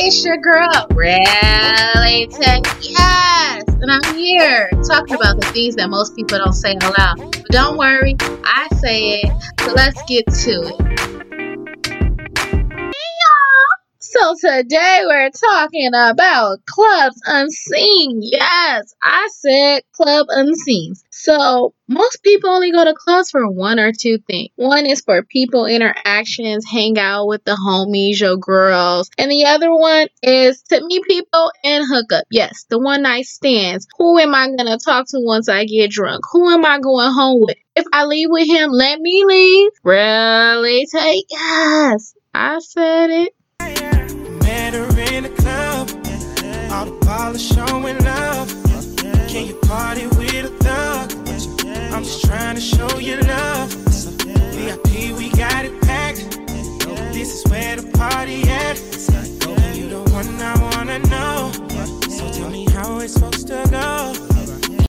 It's your girl, Really Tay. Yes! And I'm here talking about the things that most people don't say out loud. But don't worry, I say it. So let's get to it. So today we're talking about clubs unseen. Yes, I said club unseen. So most people only go to clubs for one or two things. One is for people interactions, hang out with the homies, your girls. And the other one is to meet people and hook up. Yes, the one night stands. Who am I gonna talk to once I get drunk? Who am I going home with? If I leave with him, let me leave. Really Tay yes. I said it. Met her in the club, all the ballers showing love. Can you party with a thug? I'm just trying to show you love. VIP, we got it packed. This is where the party at. You the one I wanna know. So tell me how it's supposed to go.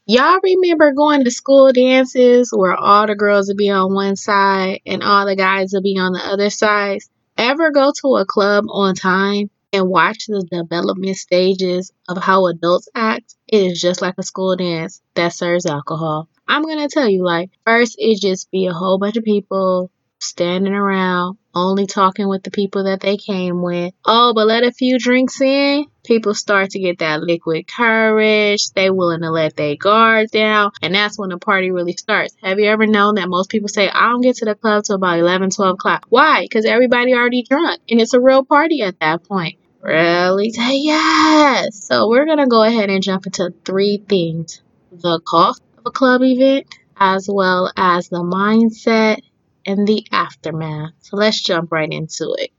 Y'all remember going to school dances where all the girls would be on one side and all the guys would be on the other side? Ever go to a club on time and watch the development stages of how adults act? It is just like a school dance that serves alcohol. I'm gonna tell you, like, first it just be a whole bunch of people standing around, only talking with the people that they came with. Oh, but let a few drinks in, people start to get that liquid courage. They willing to let their guard down. And that's when the party really starts. Have you ever known that most people say, I don't get to the club till about 11, 12 o'clock? Why? Because everybody already drunk. And it's a real party at that point. Really? Yes. So we're going to go ahead and jump into three things. The cost of a club event, as well as the mindset and the aftermath. So let's jump right into it.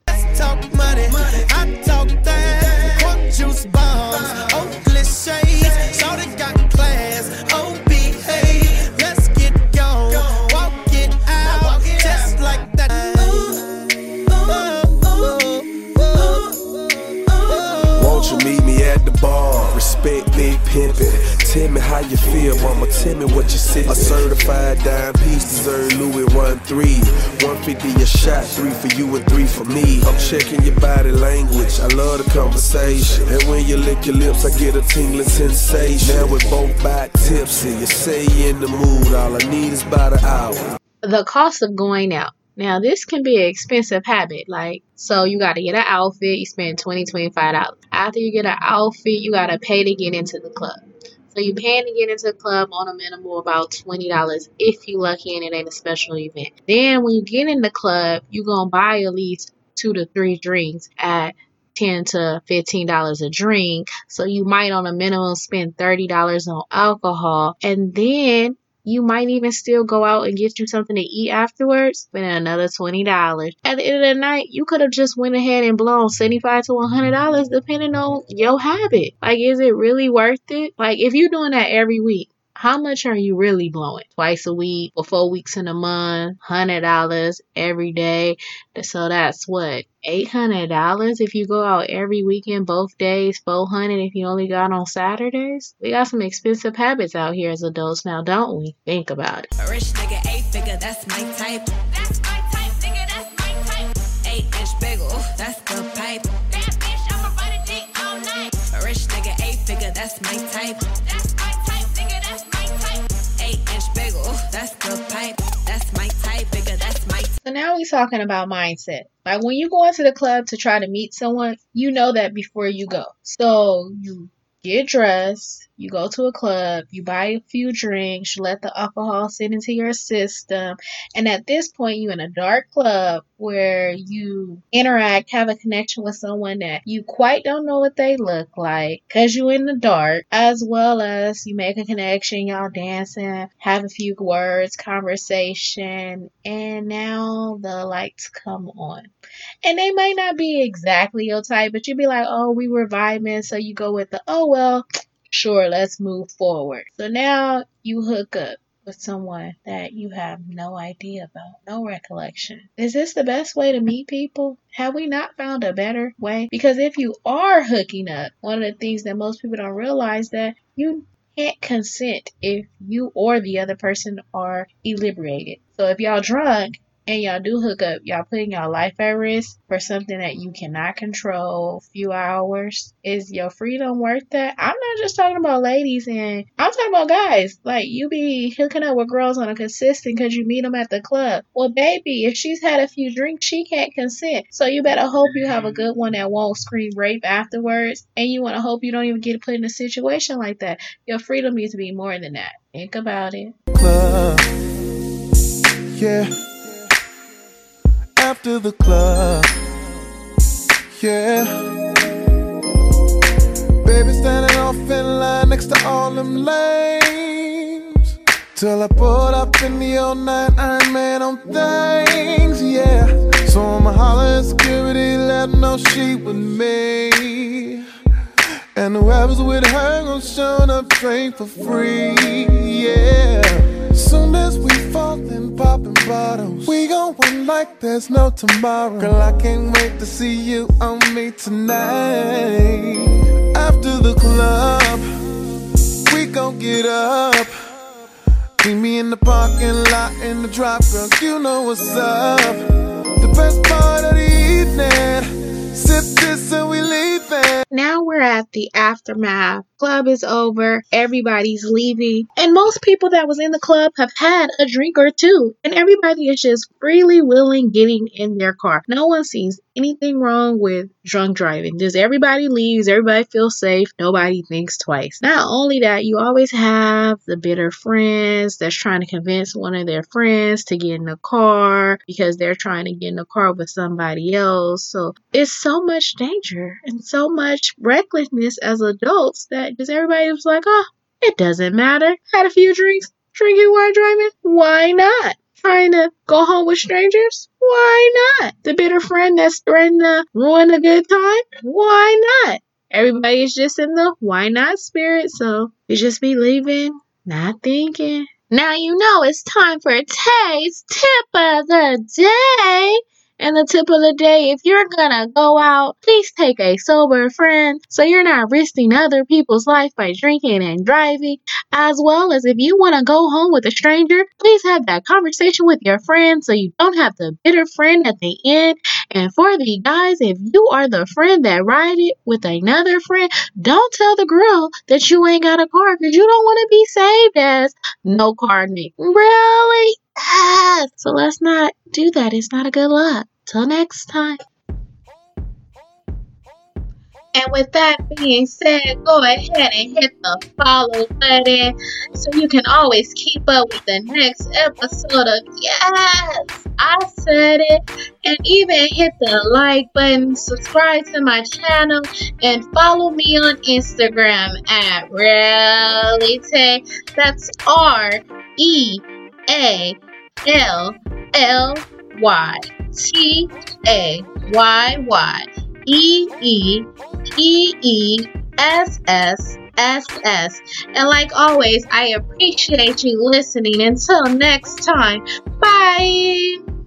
Tell me how you feel, mama. Tell me what you see. A certified dime piece deserve Louis one three. 150 a shot, three for you and three for me. I'm checking your body language. I love the conversation. And when you lick your lips, I get a tingling sensation. Now we're both back tipsy. You say you in the mood. All I need is about an hour. The cost of going out. Now, this can be an expensive habit. Like, so you got to get an outfit, you spend 20 $25. After you get an outfit, you got to pay to get into the club. So you paying to get into the club on a minimal about $20 if you lucky and it ain't a special event. Then when you get in the club, you going to buy at least two to three drinks at 10 to 15 dollars a drink so you might on a minimum spend 30 dollars on alcohol and then you might even still go out and get you something to eat afterwards, spend another twenty dollars. At the end of the night, you could have just went ahead and blown seventy-five to one hundred dollars, depending on your habit. Like, is it really worth it? Like, if you're doing that every week, how much are you really blowing? Twice a week or four weeks in a month, hundred dollars every day. So that's what eight hundred dollars if you go out every weekend, both days. Four hundred if you only got on Saturdays. We got some expensive habits out here as adults now, don't we? Think about it. Rich nigga, eight figure, that's my type. That's my type, nigga, that's my type. Eight inch bagel, that's the pipe. That bitch, I'ma ride a dick all night. Rich nigga, eight figure, that's my type. That's my type, So now we talking about mindset. Like when you go into the club to try to meet someone, you know that before you go. So you get dressed, you go to a club, you buy a few drinks, you let the alcohol sit into your system, and at this point, you're in a dark club where you interact, have a connection with someone that you quite don't know what they look like because you're in the dark, as well as you make a connection, y'all dancing, have a few words, conversation, and now the lights come on. And they might not be exactly your type, but you'd be like, oh, we were vibing, so you go with the, oh, well, Sure, let's move forward. So now you hook up with someone that you have no idea about, no recollection. Is this the best way to meet people? Have we not found a better way? Because if you are hooking up, one of the things that most people don't realize that you can't consent if you or the other person are inebriated. So if y'all drunk and y'all do hook up, y'all putting y'all life at risk for something that you cannot control few hours. Is your freedom worth that? I'm not just talking about ladies and I'm talking about guys. Like you be hooking up with girls on a consistent because you meet them at the club. Well, baby, if she's had a few drinks, she can't consent. So you better hope you have a good one that won't scream rape afterwards. And you want to hope you don't even get put in a situation like that. Your freedom needs to be more than that. Think about it. Yeah after the club. Yeah. Baby standing off in line next to all them lames. Till I pulled up in the old night Iron Man on things, yeah. So I'ma holler at security, let know she with me. And whoever's with her gon' show up drink for free, yeah. Soon as we fall, fallin', poppin' bottles, we gon' win like there's no tomorrow. Girl, I can't wait to see you on me tonight. After the club, we gon' get up. Meet me in the parking lot in the drop, girl. You know what's up. The best part of the evening. Sip this and we leaving. Now we're at the aftermath club is over, everybody's leaving, and most people that was in the club have had a drink or two, and everybody is just freely willing getting in their car. No one sees anything wrong with drunk driving. Just everybody leaves, everybody feels safe, nobody thinks twice. Not only that, you always have the bitter friends that's trying to convince one of their friends to get in the car because they're trying to get in the car with somebody else. So it's so much danger and so much recklessness as adults that because everybody was like, oh, it doesn't matter. Had a few drinks, drinking while driving. Why not? Trying to go home with strangers? Why not? The bitter friend that's threatening to ruin a good time? Why not? Everybody's just in the why not spirit, so you just be leaving, not thinking. Now you know it's time for Tay's tip of the day. And the tip of the day, if you're gonna go out, please take a sober friend so you're not risking other people's life by drinking and driving. As well as if you wanna go home with a stranger, please have that conversation with your friend so you don't have the bitter friend at the end. And for the guys, if you are the friend that ride it with another friend, don't tell the girl that you ain't got a car because you don't want to be saved as no car Nick. Really? Ah, so let's not do that. It's not a good look. Till next time. And with that being said, go ahead and hit the follow button so you can always keep up with the next episode of Yes, I said it. And even hit the like button, subscribe to my channel, and follow me on Instagram at Reality. That's R E A L L Y T A Y Y E E E E S S S S. And like always, I appreciate you listening. Until next time, bye.